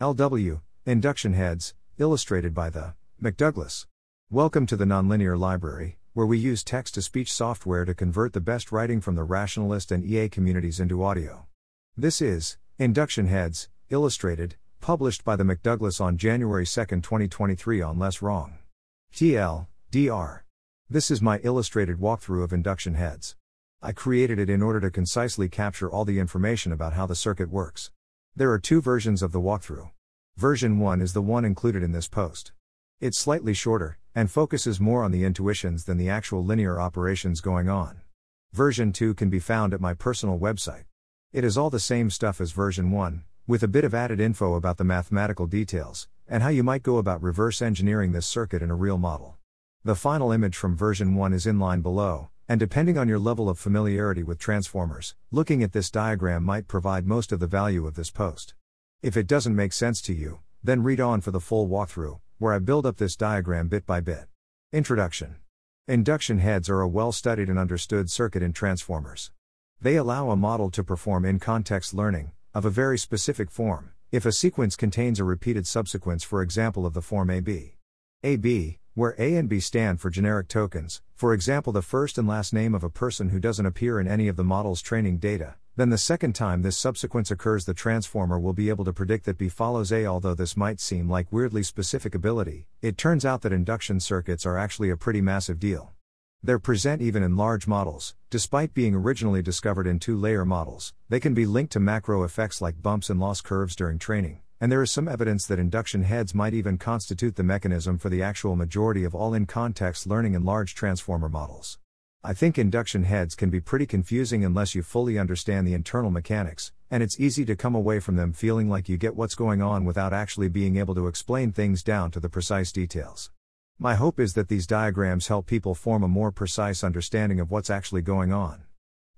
LW, Induction Heads, illustrated by the McDouglas. Welcome to the Nonlinear Library, where we use text to speech software to convert the best writing from the rationalist and EA communities into audio. This is Induction Heads, illustrated, published by the McDouglas on January 2, 2023 on Less Wrong. TL, DR. This is my illustrated walkthrough of Induction Heads. I created it in order to concisely capture all the information about how the circuit works. There are two versions of the walkthrough. Version 1 is the one included in this post. It's slightly shorter, and focuses more on the intuitions than the actual linear operations going on. Version 2 can be found at my personal website. It is all the same stuff as version 1, with a bit of added info about the mathematical details, and how you might go about reverse engineering this circuit in a real model. The final image from version 1 is in line below, and depending on your level of familiarity with transformers, looking at this diagram might provide most of the value of this post. If it doesn't make sense to you, then read on for the full walkthrough, where I build up this diagram bit by bit. Introduction Induction heads are a well studied and understood circuit in transformers. They allow a model to perform in context learning, of a very specific form, if a sequence contains a repeated subsequence, for example, of the form AB. AB, where A and B stand for generic tokens, for example, the first and last name of a person who doesn't appear in any of the model's training data, then the second time this subsequence occurs, the transformer will be able to predict that B follows A. Although this might seem like weirdly specific ability, it turns out that induction circuits are actually a pretty massive deal. They're present even in large models, despite being originally discovered in two layer models, they can be linked to macro effects like bumps and loss curves during training and there is some evidence that induction heads might even constitute the mechanism for the actual majority of all in context learning in large transformer models. I think induction heads can be pretty confusing unless you fully understand the internal mechanics, and it's easy to come away from them feeling like you get what's going on without actually being able to explain things down to the precise details. My hope is that these diagrams help people form a more precise understanding of what's actually going on.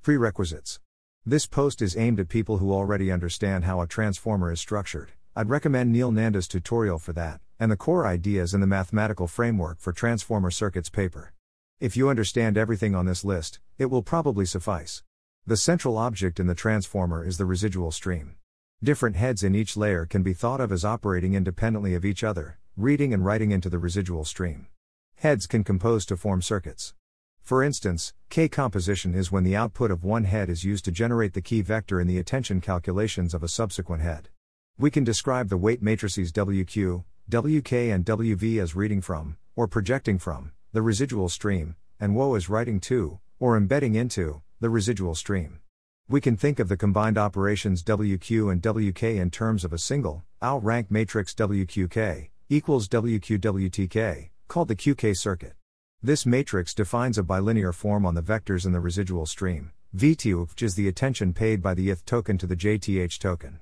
Prerequisites This post is aimed at people who already understand how a transformer is structured. I'd recommend Neel Nanda's tutorial for that, and the core ideas in the mathematical framework for transformer circuits paper. If you understand everything on this list, it will probably suffice. The central object in the transformer is the residual stream. Different heads in each layer can be thought of as operating independently of each other, reading and writing into the residual stream. Heads can compose to form circuits. For instance, K composition is when the output of one head is used to generate the key vector in the attention calculations of a subsequent head. We can describe the weight matrices WQ, WK, and WV as reading from, or projecting from, the residual stream, and WO as writing to, or embedding into, the residual stream. We can think of the combined operations WQ and WK in terms of a single, low rank matrix WQK, equals WQWTK, called the QK circuit. This matrix defines a bilinear form on the vectors in the residual stream, VT which is the attention paid by the ith token to the JTH token.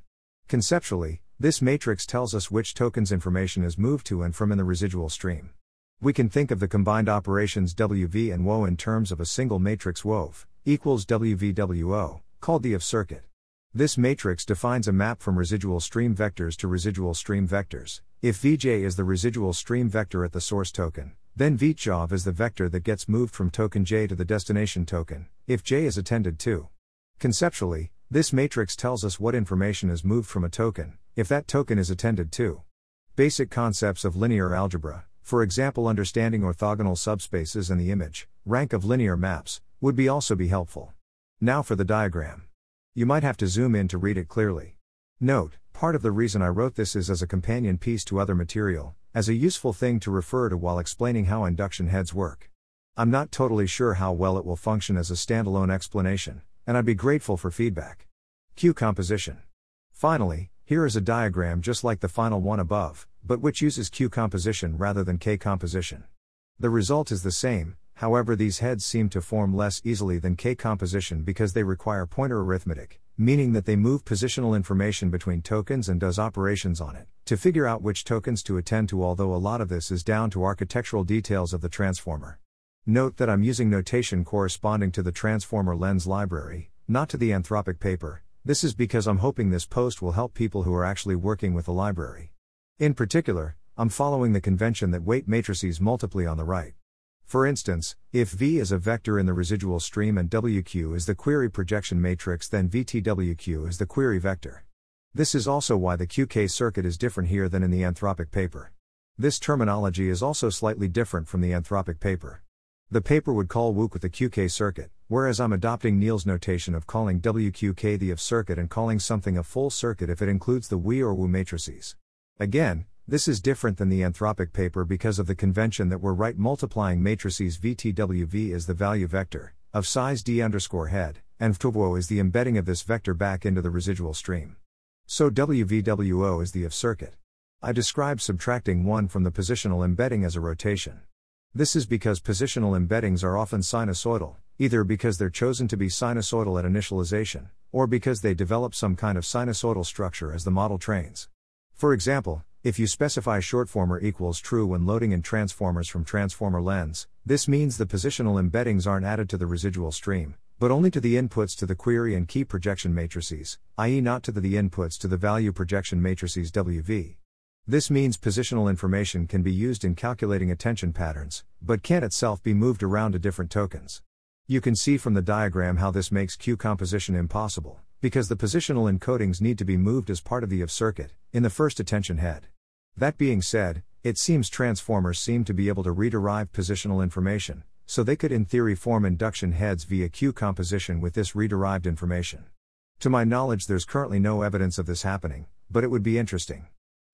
Conceptually, this matrix tells us which tokens information is moved to and from in the residual stream. We can think of the combined operations WV and WO in terms of a single matrix WOV, equals WVWO, called the OV circuit. This matrix defines a map from residual stream vectors to residual stream vectors. If Vj is the residual stream vector at the source token, then VJOV is the vector that gets moved from token j to the destination token, if j is attended to. Conceptually, this matrix tells us what information is moved from a token, if that token is attended to. Basic concepts of linear algebra, for example understanding orthogonal subspaces and the image, rank of linear maps, would be also be helpful. Now for the diagram. You might have to zoom in to read it clearly. Note, part of the reason I wrote this is as a companion piece to other material, as a useful thing to refer to while explaining how induction heads work. I'm not totally sure how well it will function as a standalone explanation and I'd be grateful for feedback. Q composition. Finally, here is a diagram just like the final one above, but which uses Q composition rather than K composition. The result is the same, however, these heads seem to form less easily than K composition because they require pointer arithmetic, meaning that they move positional information between tokens and does operations on it, to figure out which tokens to attend to, although a lot of this is down to architectural details of the transformer. Note that I'm using notation corresponding to the Transformer Lens library, not to the Anthropic paper. This is because I'm hoping this post will help people who are actually working with the library. In particular, I'm following the convention that weight matrices multiply on the right. For instance, if V is a vector in the residual stream and WQ is the query projection matrix, then VTWQ is the query vector. This is also why the QK circuit is different here than in the anthropic paper. This terminology is also slightly different from the anthropic paper. The paper would call WOOC with the QK circuit, whereas I'm adopting Neel's notation of calling WQK the of circuit and calling something a full circuit if it includes the WE or WU matrices. Again, this is different than the anthropic paper because of the convention that we're right multiplying matrices VTWV as the value vector, of size d underscore head, and VTWO is the embedding of this vector back into the residual stream. So WVWO is the OV circuit. I described subtracting 1 from the positional embedding as a rotation. This is because positional embeddings are often sinusoidal, either because they're chosen to be sinusoidal at initialization, or because they develop some kind of sinusoidal structure as the model trains. For example, if you specify shortformer equals true when loading in transformers from transformer lens, this means the positional embeddings aren't added to the residual stream, but only to the inputs to the query and key projection matrices, i.e., not to the, the inputs to the value projection matrices WV. This means positional information can be used in calculating attention patterns, but can't itself be moved around to different tokens. You can see from the diagram how this makes Q composition impossible, because the positional encodings need to be moved as part of the OV circuit, in the first attention head. That being said, it seems transformers seem to be able to rederive positional information, so they could in theory form induction heads via Q composition with this rederived information. To my knowledge, there's currently no evidence of this happening, but it would be interesting.